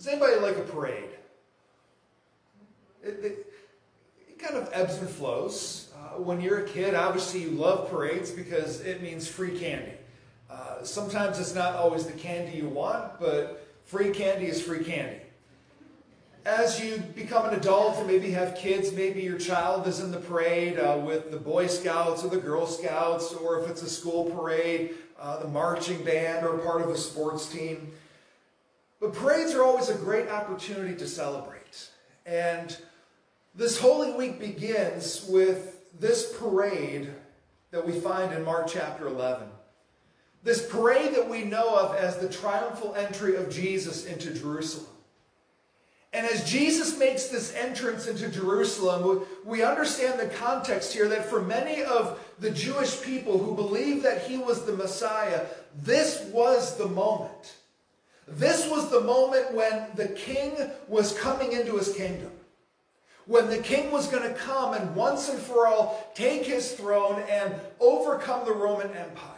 Does anybody like a parade? It, it, it kind of ebbs and flows. Uh, when you're a kid, obviously you love parades because it means free candy. Uh, sometimes it's not always the candy you want, but free candy is free candy. As you become an adult and maybe have kids, maybe your child is in the parade uh, with the Boy Scouts or the Girl Scouts, or if it's a school parade, uh, the marching band or part of a sports team. But parades are always a great opportunity to celebrate. And this Holy Week begins with this parade that we find in Mark chapter 11. This parade that we know of as the triumphal entry of Jesus into Jerusalem. And as Jesus makes this entrance into Jerusalem, we understand the context here that for many of the Jewish people who believed that he was the Messiah, this was the moment this was the moment when the king was coming into his kingdom. When the king was going to come and once and for all take his throne and overcome the Roman Empire.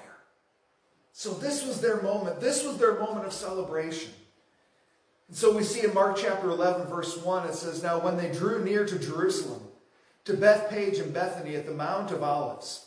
So this was their moment. This was their moment of celebration. And so we see in Mark chapter 11, verse 1, it says, Now when they drew near to Jerusalem, to Bethphage and Bethany at the Mount of Olives,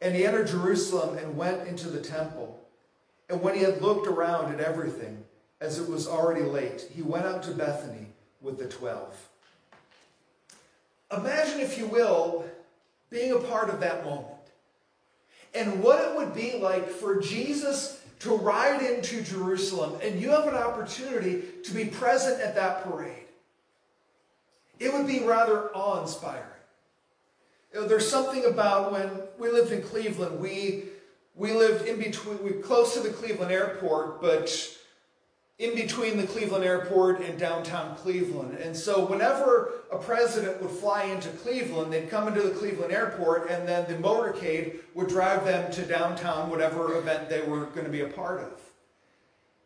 And he entered Jerusalem and went into the temple. And when he had looked around at everything, as it was already late, he went out to Bethany with the twelve. Imagine, if you will, being a part of that moment. And what it would be like for Jesus to ride into Jerusalem, and you have an opportunity to be present at that parade. It would be rather awe inspiring. You know, there's something about when we lived in Cleveland, we, we lived in between, we close to the Cleveland airport, but in between the Cleveland airport and downtown Cleveland. And so whenever a president would fly into Cleveland, they'd come into the Cleveland airport and then the motorcade would drive them to downtown, whatever event they were going to be a part of.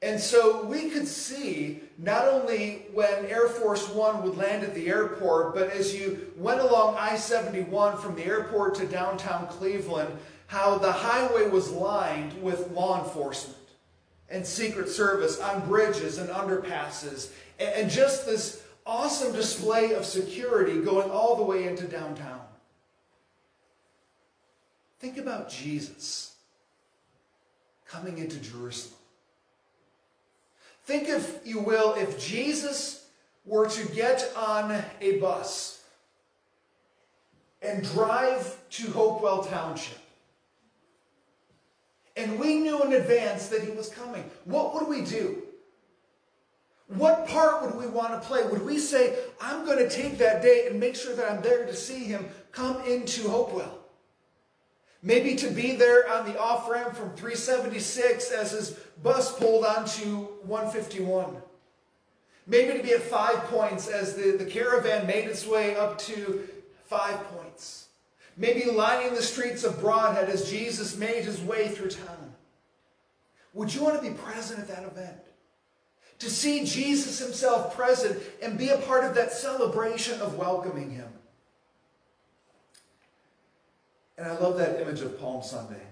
And so we could see not only when Air Force One would land at the airport, but as you went along I 71 from the airport to downtown Cleveland, how the highway was lined with law enforcement and Secret Service on bridges and underpasses, and just this awesome display of security going all the way into downtown. Think about Jesus coming into Jerusalem. Think, if you will, if Jesus were to get on a bus and drive to Hopewell Township, and we knew in advance that he was coming, what would we do? What part would we want to play? Would we say, I'm going to take that day and make sure that I'm there to see him come into Hopewell? Maybe to be there on the off ramp from 376 as his bus pulled onto 151. Maybe to be at five points as the, the caravan made its way up to five points. Maybe lining the streets of Brodhead as Jesus made his way through town. Would you want to be present at that event? To see Jesus himself present and be a part of that celebration of welcoming him. And I love that image of Palm Sunday,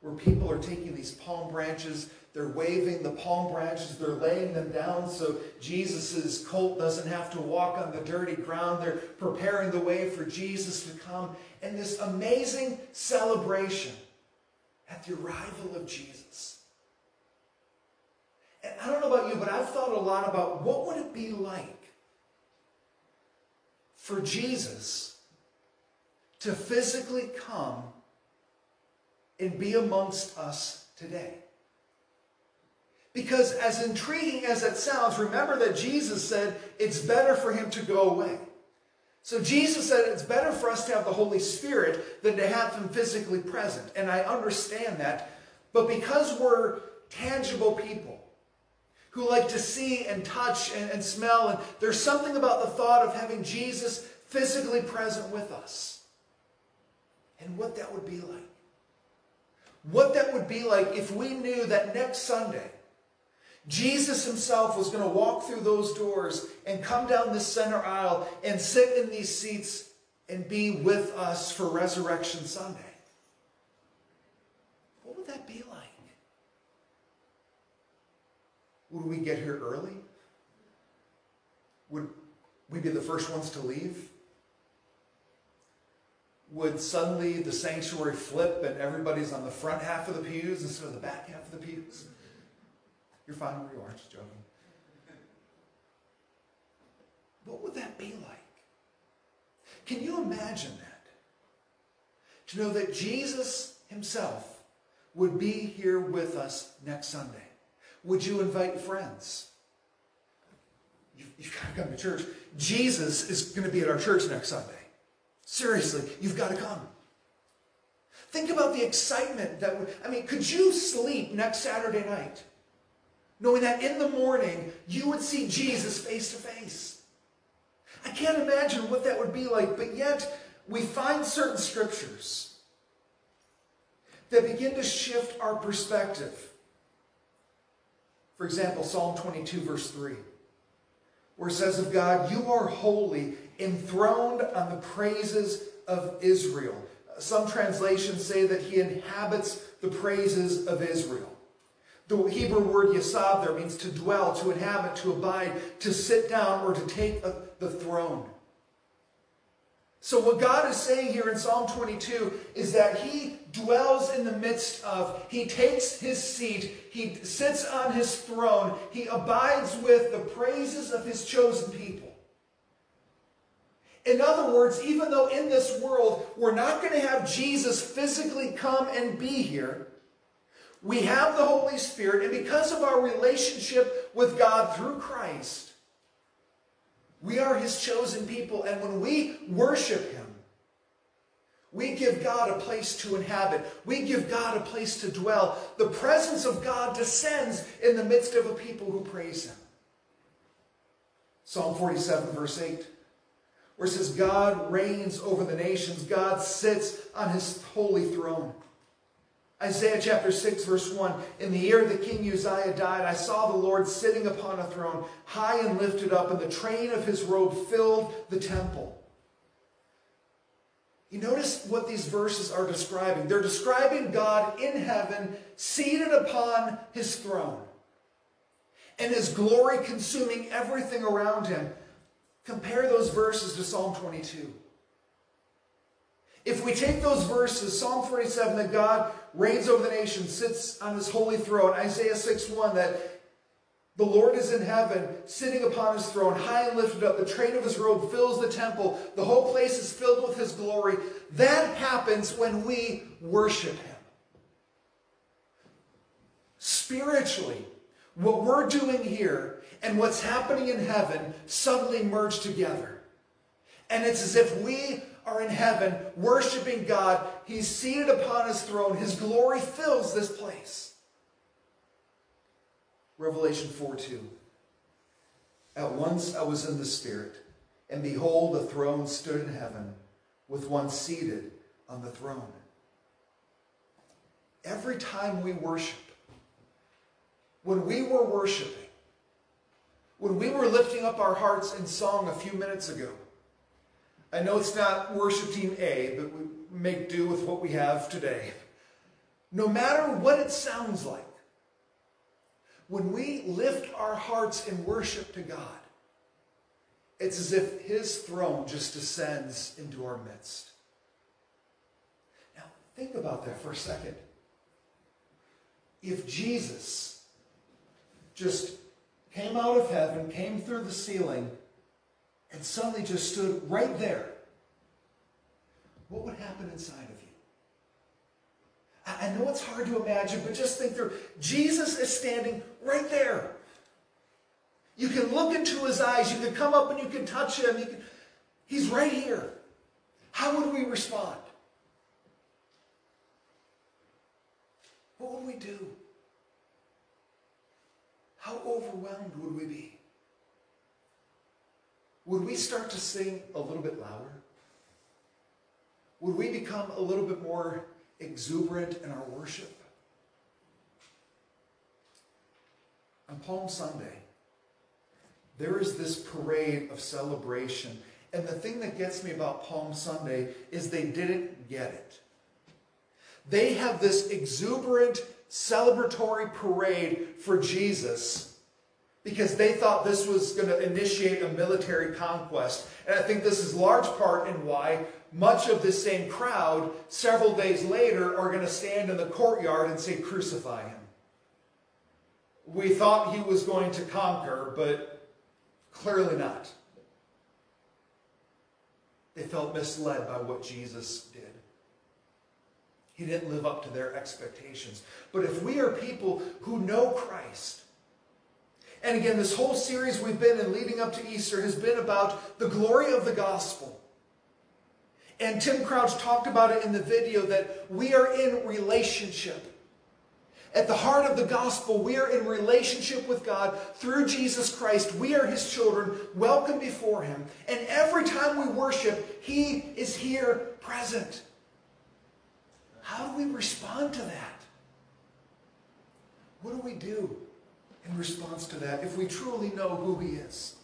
where people are taking these palm branches, they're waving the palm branches, they're laying them down so Jesus' colt doesn't have to walk on the dirty ground. They're preparing the way for Jesus to come. And this amazing celebration at the arrival of Jesus. And I don't know about you, but I've thought a lot about what would it be like for Jesus to physically come and be amongst us today. Because, as intriguing as it sounds, remember that Jesus said it's better for him to go away. So, Jesus said it's better for us to have the Holy Spirit than to have him physically present. And I understand that. But because we're tangible people who like to see and touch and, and smell, and there's something about the thought of having Jesus physically present with us and what that would be like. What that would be like if we knew that next Sunday, Jesus himself was going to walk through those doors and come down this center aisle and sit in these seats and be with us for Resurrection Sunday. What would that be like? Would we get here early? Would we be the first ones to leave? Would suddenly the sanctuary flip and everybody's on the front half of the pews instead of the back half of the pews? You're fine where you are, just joking. What would that be like? Can you imagine that? To know that Jesus himself would be here with us next Sunday. Would you invite friends? You've, you've got to come to church. Jesus is going to be at our church next Sunday. Seriously, you've got to come. Think about the excitement that would, I mean, could you sleep next Saturday night knowing that in the morning you would see Jesus face to face? I can't imagine what that would be like, but yet we find certain scriptures that begin to shift our perspective. For example, Psalm 22, verse 3, where it says of God, You are holy enthroned on the praises of Israel. Some translations say that he inhabits the praises of Israel. The Hebrew word yasab there means to dwell, to inhabit, to abide, to sit down, or to take the throne. So, what God is saying here in Psalm 22 is that He dwells in the midst of, He takes His seat, He sits on His throne, He abides with the praises of His chosen people. In other words, even though in this world we're not going to have Jesus physically come and be here, we have the Holy Spirit, and because of our relationship with God through Christ, we are His chosen people. And when we worship Him, we give God a place to inhabit. We give God a place to dwell. The presence of God descends in the midst of a people who praise Him. Psalm 47, verse 8 where it says, God reigns over the nations, God sits on his holy throne. Isaiah chapter 6, verse 1 In the year that King Uzziah died, I saw the Lord sitting upon a throne, high and lifted up, and the train of his robe filled the temple. You notice what these verses are describing. They're describing God in heaven, seated upon his throne, and his glory consuming everything around him. Compare those verses to Psalm 22. If we take those verses, Psalm 47, that God reigns over the nation, sits on his holy throne, Isaiah 6 1, that the Lord is in heaven, sitting upon his throne, high and lifted up, the train of his robe fills the temple, the whole place is filled with his glory. That happens when we worship him. Spiritually, what we're doing here and what's happening in heaven suddenly merge together. And it's as if we are in heaven worshiping God. He's seated upon his throne. His glory fills this place. Revelation 4 2. At once I was in the Spirit, and behold, a throne stood in heaven, with one seated on the throne. Every time we worship, when we were worshiping, when we were lifting up our hearts in song a few minutes ago, I know it's not worship team A, but we make do with what we have today. No matter what it sounds like, when we lift our hearts in worship to God, it's as if His throne just descends into our midst. Now, think about that for a second. If Jesus just came out of heaven, came through the ceiling, and suddenly just stood right there, what would happen inside of you? I know it's hard to imagine, but just think there. Jesus is standing right there. You can look into his eyes. You can come up and you can touch him. Can, he's right here. How would we respond? What would we do? How overwhelmed would we be? Would we start to sing a little bit louder? Would we become a little bit more exuberant in our worship? On Palm Sunday, there is this parade of celebration. And the thing that gets me about Palm Sunday is they didn't get it. They have this exuberant celebratory parade for Jesus because they thought this was going to initiate a military conquest. And I think this is large part in why much of this same crowd several days later are going to stand in the courtyard and say, Crucify him. We thought he was going to conquer, but clearly not. They felt misled by what Jesus did. He didn't live up to their expectations. But if we are people who know Christ, and again, this whole series we've been in leading up to Easter has been about the glory of the gospel. And Tim Crouch talked about it in the video that we are in relationship. At the heart of the gospel, we are in relationship with God through Jesus Christ. We are his children, welcome before him. And every time we worship, he is here present. How do we respond to that? What do we do in response to that if we truly know who He is?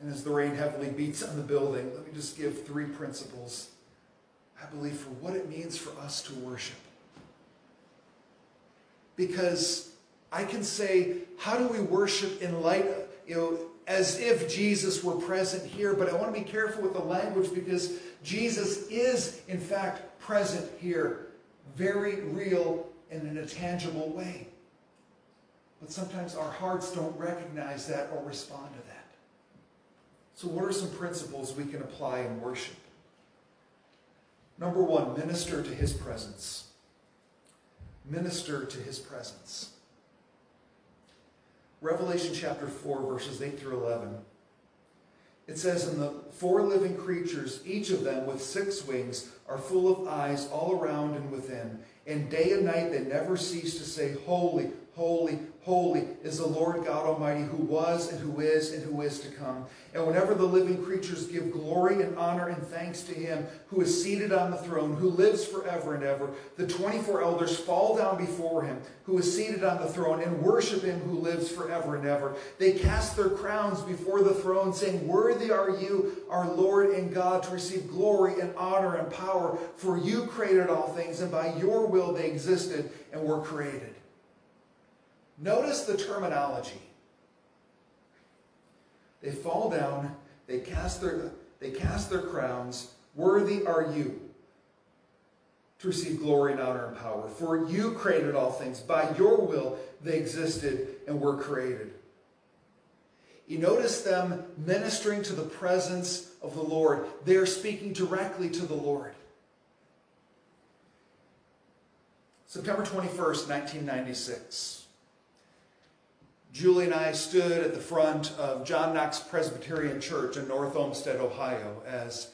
And as the rain heavily beats on the building, let me just give three principles, I believe, for what it means for us to worship. Because I can say, how do we worship in light you know, as if Jesus were present here, but I want to be careful with the language because Jesus is, in fact, present here, very real and in a tangible way. But sometimes our hearts don't recognize that or respond to that. So, what are some principles we can apply in worship? Number one, minister to his presence. Minister to his presence. Revelation chapter 4, verses 8 through 11. It says, And the four living creatures, each of them with six wings, are full of eyes all around and within. And day and night they never cease to say, Holy, holy, holy is the Lord God Almighty, who was and who is and who is to come. And whenever the living creatures give glory and honor and thanks to him who is seated on the throne, who lives forever and ever, the 24 elders fall down before him who is seated on the throne and worship him who lives forever and ever. They cast their crowns before the throne, saying, Worthy are you, our Lord and God, to receive glory and honor and power, for you created all things, and by your will they existed and were created. Notice the terminology. They fall down, they cast their, they cast their crowns. Worthy are you to receive glory and honor and power. For you created all things. By your will they existed and were created. You notice them ministering to the presence of the Lord. They are speaking directly to the Lord. September 21st, 1996. Julie and I stood at the front of John Knox Presbyterian Church in North Olmsted, Ohio, as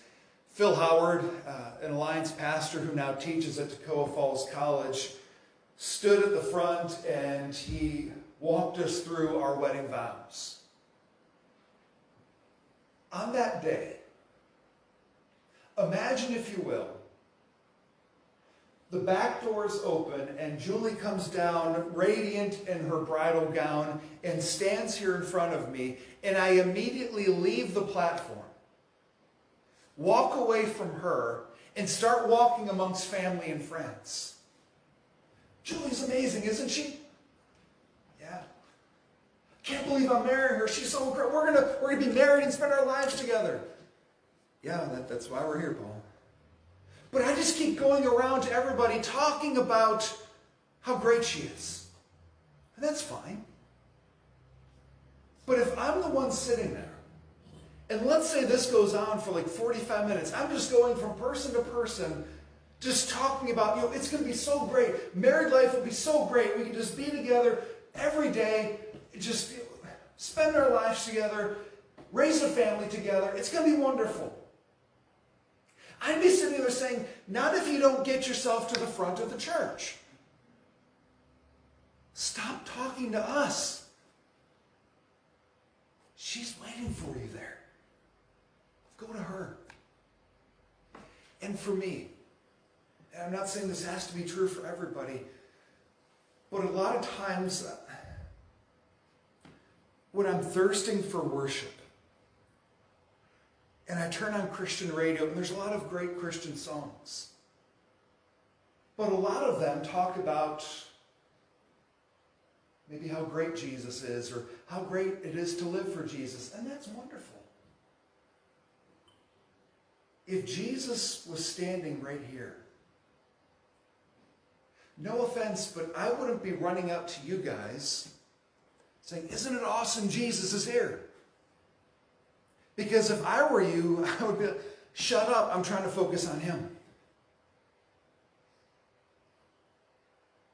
Phil Howard, uh, an Alliance pastor who now teaches at Toccoa Falls College, stood at the front and he walked us through our wedding vows. On that day, imagine, if you will, the back doors open and Julie comes down radiant in her bridal gown and stands here in front of me, and I immediately leave the platform, walk away from her, and start walking amongst family and friends. Julie's amazing, isn't she? Yeah. Can't believe I'm marrying her. She's so great. We're gonna we're gonna be married and spend our lives together. Yeah, that, that's why we're here, Paul. But I just keep going around to everybody talking about how great she is. And that's fine. But if I'm the one sitting there, and let's say this goes on for like 45 minutes, I'm just going from person to person, just talking about, you know, it's going to be so great. Married life will be so great. We can just be together every day, just spend our lives together, raise a family together. It's going to be wonderful. I'd be sitting there saying, not if you don't get yourself to the front of the church. Stop talking to us. She's waiting for you there. Go to her. And for me, and I'm not saying this has to be true for everybody, but a lot of times uh, when I'm thirsting for worship, and I turn on Christian radio, and there's a lot of great Christian songs. But a lot of them talk about maybe how great Jesus is or how great it is to live for Jesus, and that's wonderful. If Jesus was standing right here, no offense, but I wouldn't be running up to you guys saying, Isn't it awesome Jesus is here? Because if I were you, I would be, shut up, I'm trying to focus on him.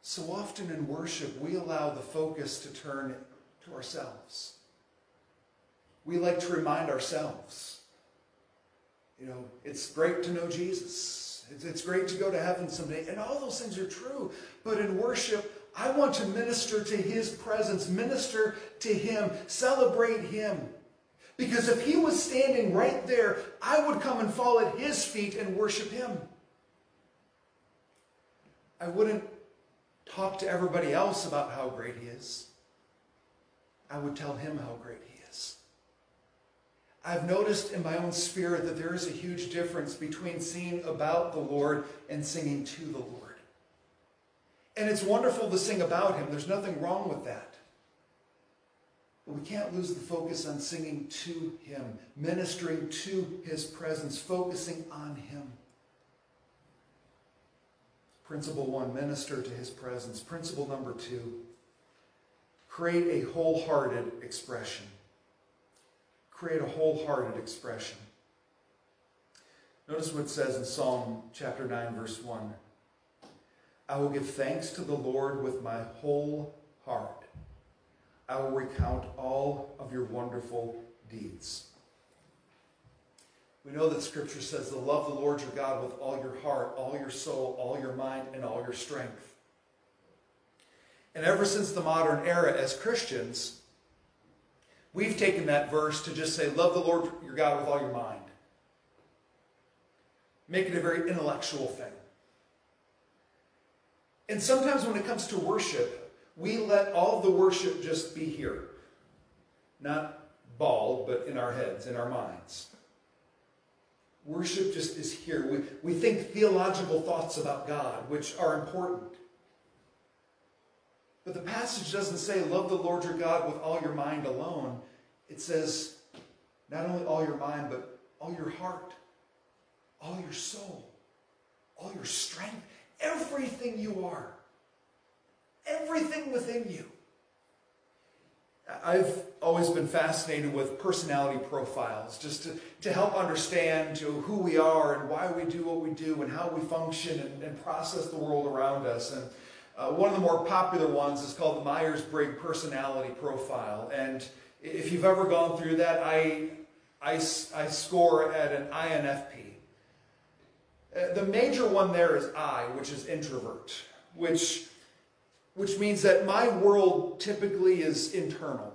So often in worship, we allow the focus to turn to ourselves. We like to remind ourselves, you know, it's great to know Jesus. It's, it's great to go to heaven someday. And all those things are true. But in worship, I want to minister to his presence, minister to him, celebrate him. Because if he was standing right there, I would come and fall at his feet and worship him. I wouldn't talk to everybody else about how great he is. I would tell him how great he is. I've noticed in my own spirit that there is a huge difference between singing about the Lord and singing to the Lord. And it's wonderful to sing about him. There's nothing wrong with that. We can't lose the focus on singing to Him, ministering to His presence, focusing on Him. Principle one, minister to His presence. Principle number two, create a wholehearted expression. Create a wholehearted expression. Notice what it says in Psalm chapter 9, verse 1. I will give thanks to the Lord with my whole heart. I will recount all of your wonderful deeds. We know that Scripture says to love the Lord your God with all your heart, all your soul, all your mind, and all your strength. And ever since the modern era, as Christians, we've taken that verse to just say, love the Lord your God with all your mind. Make it a very intellectual thing. And sometimes when it comes to worship, we let all the worship just be here. Not bald, but in our heads, in our minds. Worship just is here. We, we think theological thoughts about God, which are important. But the passage doesn't say, love the Lord your God with all your mind alone. It says, not only all your mind, but all your heart, all your soul, all your strength, everything you are everything within you. I've always been fascinated with personality profiles, just to, to help understand know, who we are and why we do what we do and how we function and, and process the world around us. And Uh, one of the more popular ones is called the Myers Briggs Personality Profile. And if you've ever gone through that, I, I, I score at an INFP. Uh, the major one there is I, which is introvert, which, which means that my world typically is internal.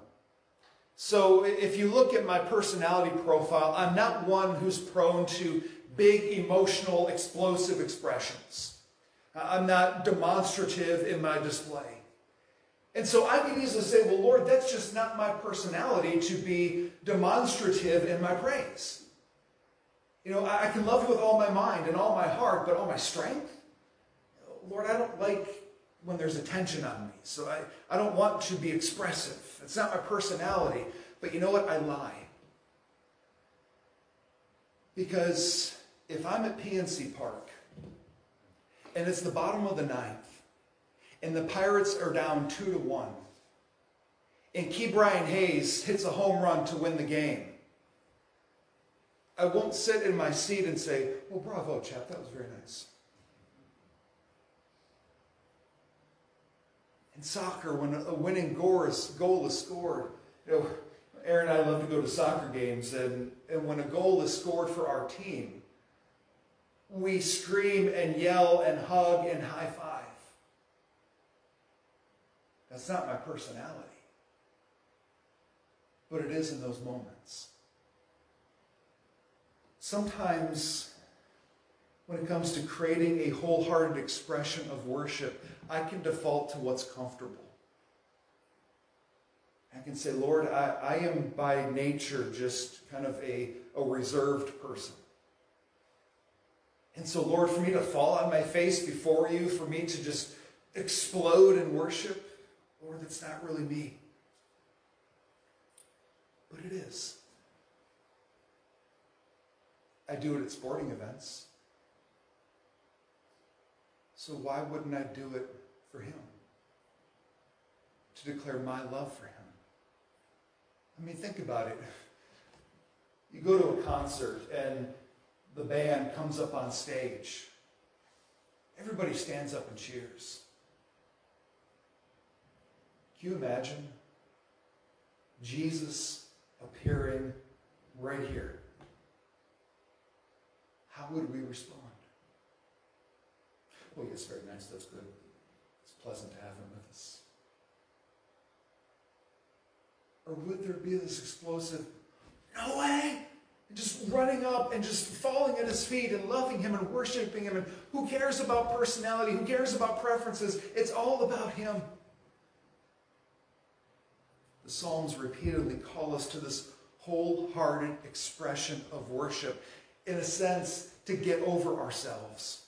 So if you look at my personality profile, I'm not one who's prone to big emotional explosive expressions. I'm not demonstrative in my display. And so I can easily say, well, Lord, that's just not my personality to be demonstrative in my praise. You know, I can love you with all my mind and all my heart, but all my strength? Lord, I don't like when there's attention on me. So I, I don't want to be expressive. It's not my personality. But you know what? I lie. Because if I'm at PNC Park and it's the bottom of the ninth and the Pirates are down two to one and Ke'Bryan Hayes hits a home run to win the game, I won't sit in my seat and say, well, bravo, chap, that was very nice. Soccer, when a winning goal is, goal is scored, you know, Aaron and I love to go to soccer games, and, and when a goal is scored for our team, we scream and yell and hug and high five. That's not my personality. But it is in those moments. Sometimes, when it comes to creating a wholehearted expression of worship, I can default to what's comfortable. I can say, Lord, I, I am by nature just kind of a, a reserved person. And so, Lord, for me to fall on my face before you, for me to just explode in worship, Lord, that's not really me. But it is. I do it at sporting events. So why wouldn't I do it for him? To declare my love for him. I mean, think about it. You go to a concert and the band comes up on stage. Everybody stands up and cheers. Can you imagine Jesus appearing right here? How would we respond? Oh, yes, very nice. That's good. It's pleasant to have him with us. Or would there be this explosive, no way? just running up and just falling at his feet and loving him and worshiping him. And who cares about personality? Who cares about preferences? It's all about him. The Psalms repeatedly call us to this wholehearted expression of worship, in a sense, to get over ourselves.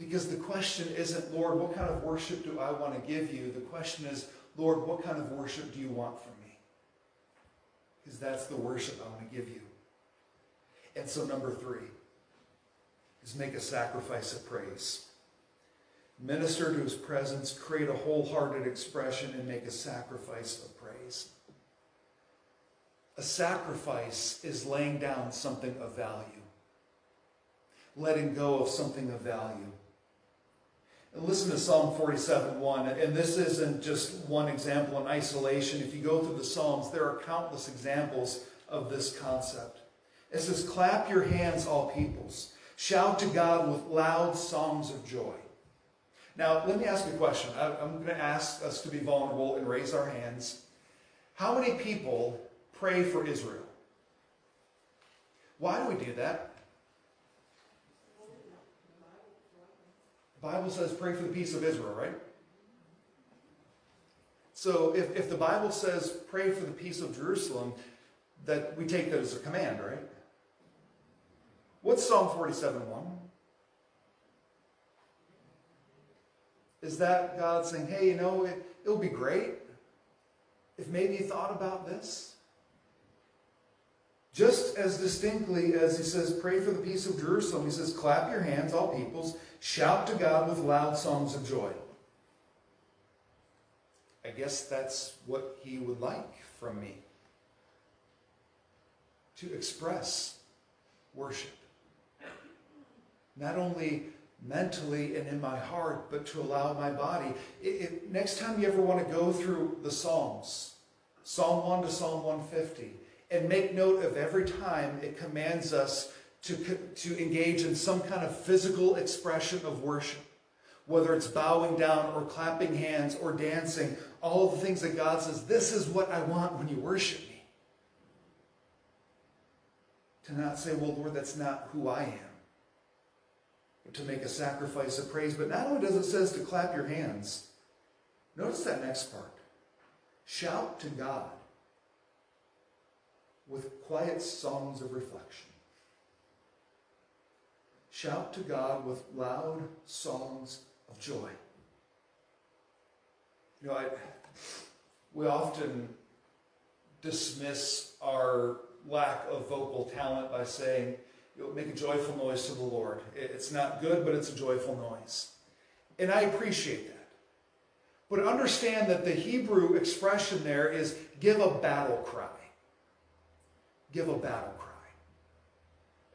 Because the question isn't, Lord, what kind of worship do I want to give you? The question is, Lord, what kind of worship do you want from me? Because that's the worship I want to give you. And so, number three is make a sacrifice of praise. Minister to his presence, create a wholehearted expression, and make a sacrifice of praise. A sacrifice is laying down something of value, letting go of something of value. Listen to Psalm 47 1. And this isn't just one example in isolation. If you go through the Psalms, there are countless examples of this concept. It says, Clap your hands, all peoples. Shout to God with loud songs of joy. Now, let me ask you a question. I'm going to ask us to be vulnerable and raise our hands. How many people pray for Israel? Why do we do that? Bible says pray for the peace of Israel, right? So if, if the Bible says pray for the peace of Jerusalem, that we take that as a command, right? What's Psalm 47 1? Is that God saying, hey, you know, it, it'll be great if maybe you thought about this? Just as distinctly as he says, pray for the peace of Jerusalem, he says, clap your hands, all peoples, shout to God with loud songs of joy. I guess that's what he would like from me to express worship. Not only mentally and in my heart, but to allow my body. It, it, next time you ever want to go through the Psalms, Psalm 1 to Psalm 150, and make note of every time it commands us to, to engage in some kind of physical expression of worship, whether it's bowing down or clapping hands or dancing, all the things that God says, this is what I want when you worship me. To not say, well, Lord, that's not who I am to make a sacrifice of praise. But not only does it says to clap your hands, notice that next part. Shout to God with quiet songs of reflection. Shout to God with loud songs of joy. You know, I, we often dismiss our lack of vocal talent by saying, You'll make a joyful noise to the Lord. It's not good, but it's a joyful noise. And I appreciate that. But understand that the Hebrew expression there is give a battle cry. Give a battle cry.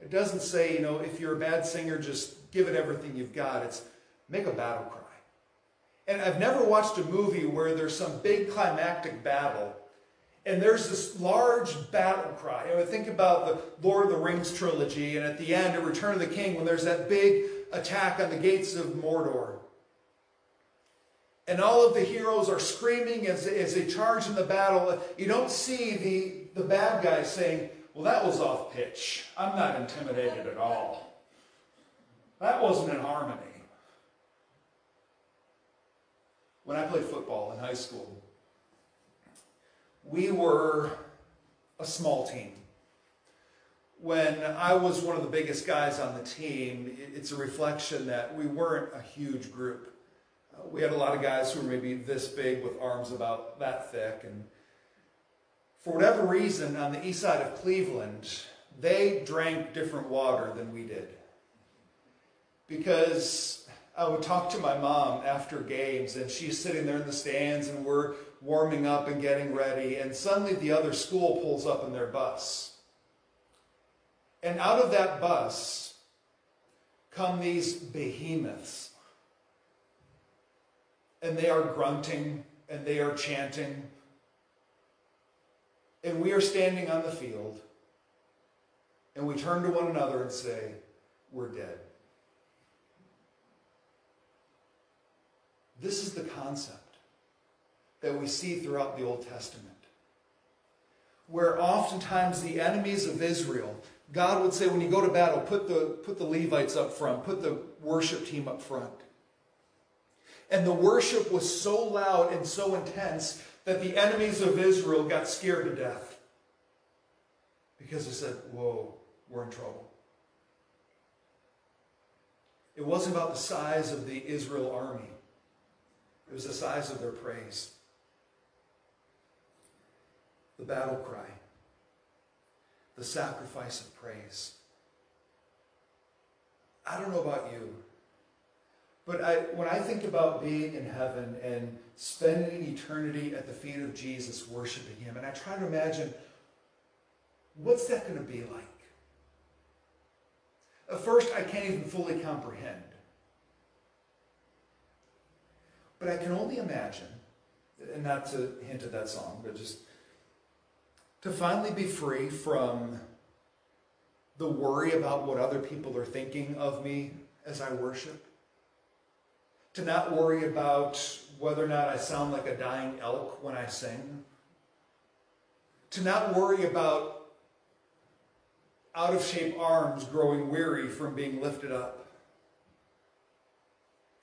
It doesn't say, you know, if you're a bad singer, just give it everything you've got. It's make a battle cry. And I've never watched a movie where there's some big climactic battle and there's this large battle cry. I think about the Lord of the Rings trilogy, and at the end, at Return of the King, when there's that big attack on the gates of Mordor. And all of the heroes are screaming as, as they charge in the battle. You don't see the, the bad guys saying, Well, that was off pitch. I'm not intimidated at all. That wasn't in harmony. When I played football in high school, we were a small team. When I was one of the biggest guys on the team, it's a reflection that we weren't a huge group. Uh, we had a lot of guys who were maybe this big with arms about that thick. And for whatever reason, on the east side of Cleveland, they drank different water than we did. Because I would talk to my mom after games, and she's sitting there in the stands, and we're warming up and getting ready, and suddenly the other school pulls up in their bus. And out of that bus come these behemoths. And they are grunting and they are chanting. And we are standing on the field and we turn to one another and say, We're dead. This is the concept that we see throughout the Old Testament. Where oftentimes the enemies of Israel, God would say, when you go to battle, put the, put the Levites up front, put the worship team up front. And the worship was so loud and so intense that the enemies of Israel got scared to death. Because they said, Whoa, we're in trouble. It wasn't about the size of the Israel army, it was the size of their praise the battle cry, the sacrifice of praise. I don't know about you, but I, when I think about being in heaven and spending eternity at the feet of Jesus, worshiping Him, and I try to imagine what's that going to be like? At first, I can't even fully comprehend. But I can only imagine, and not to hint at that song, but just to finally be free from the worry about what other people are thinking of me as I worship. To not worry about whether or not I sound like a dying elk when I sing. To not worry about out of shape arms growing weary from being lifted up.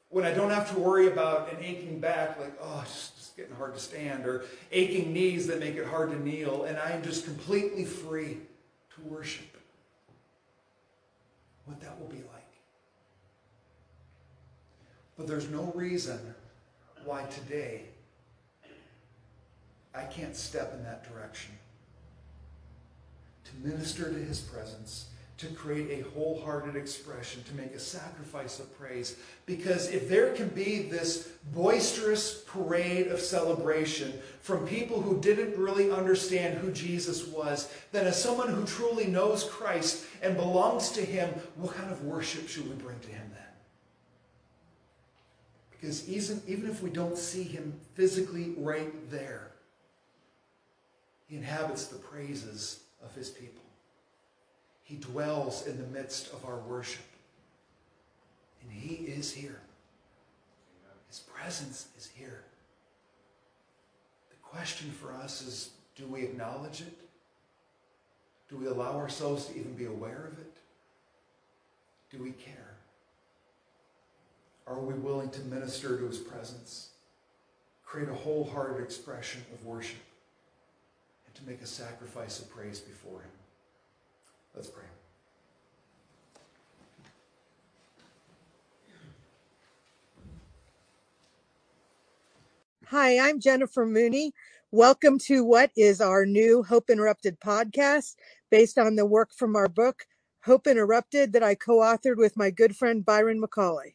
When I don't have to worry about an aching back, like, oh, just getting hard to stand, or aching knees that make it hard to kneel, and I am just completely free to worship. What that will be like. But there's no reason why today I can't step in that direction. To minister to his presence to create a wholehearted expression, to make a sacrifice of praise. Because if there can be this boisterous parade of celebration from people who didn't really understand who Jesus was, then as someone who truly knows Christ and belongs to him, what kind of worship should we bring to him then? Even, even if we don't see him physically right there, he inhabits the praises of his people. He dwells in the midst of our worship. And he is here. His presence is here. The question for us is do we acknowledge it? Do we allow ourselves to even be aware of it? Do we care? Are we willing to minister to his presence? Create a wholehearted expression of worship and to make a sacrifice of praise before him. Let's pray. Hi, I'm Jennifer Mooney. Welcome to what is our new Hope Interrupted podcast based on the work from our book, Hope Interrupted, that I co authored with my good friend Byron McCauley.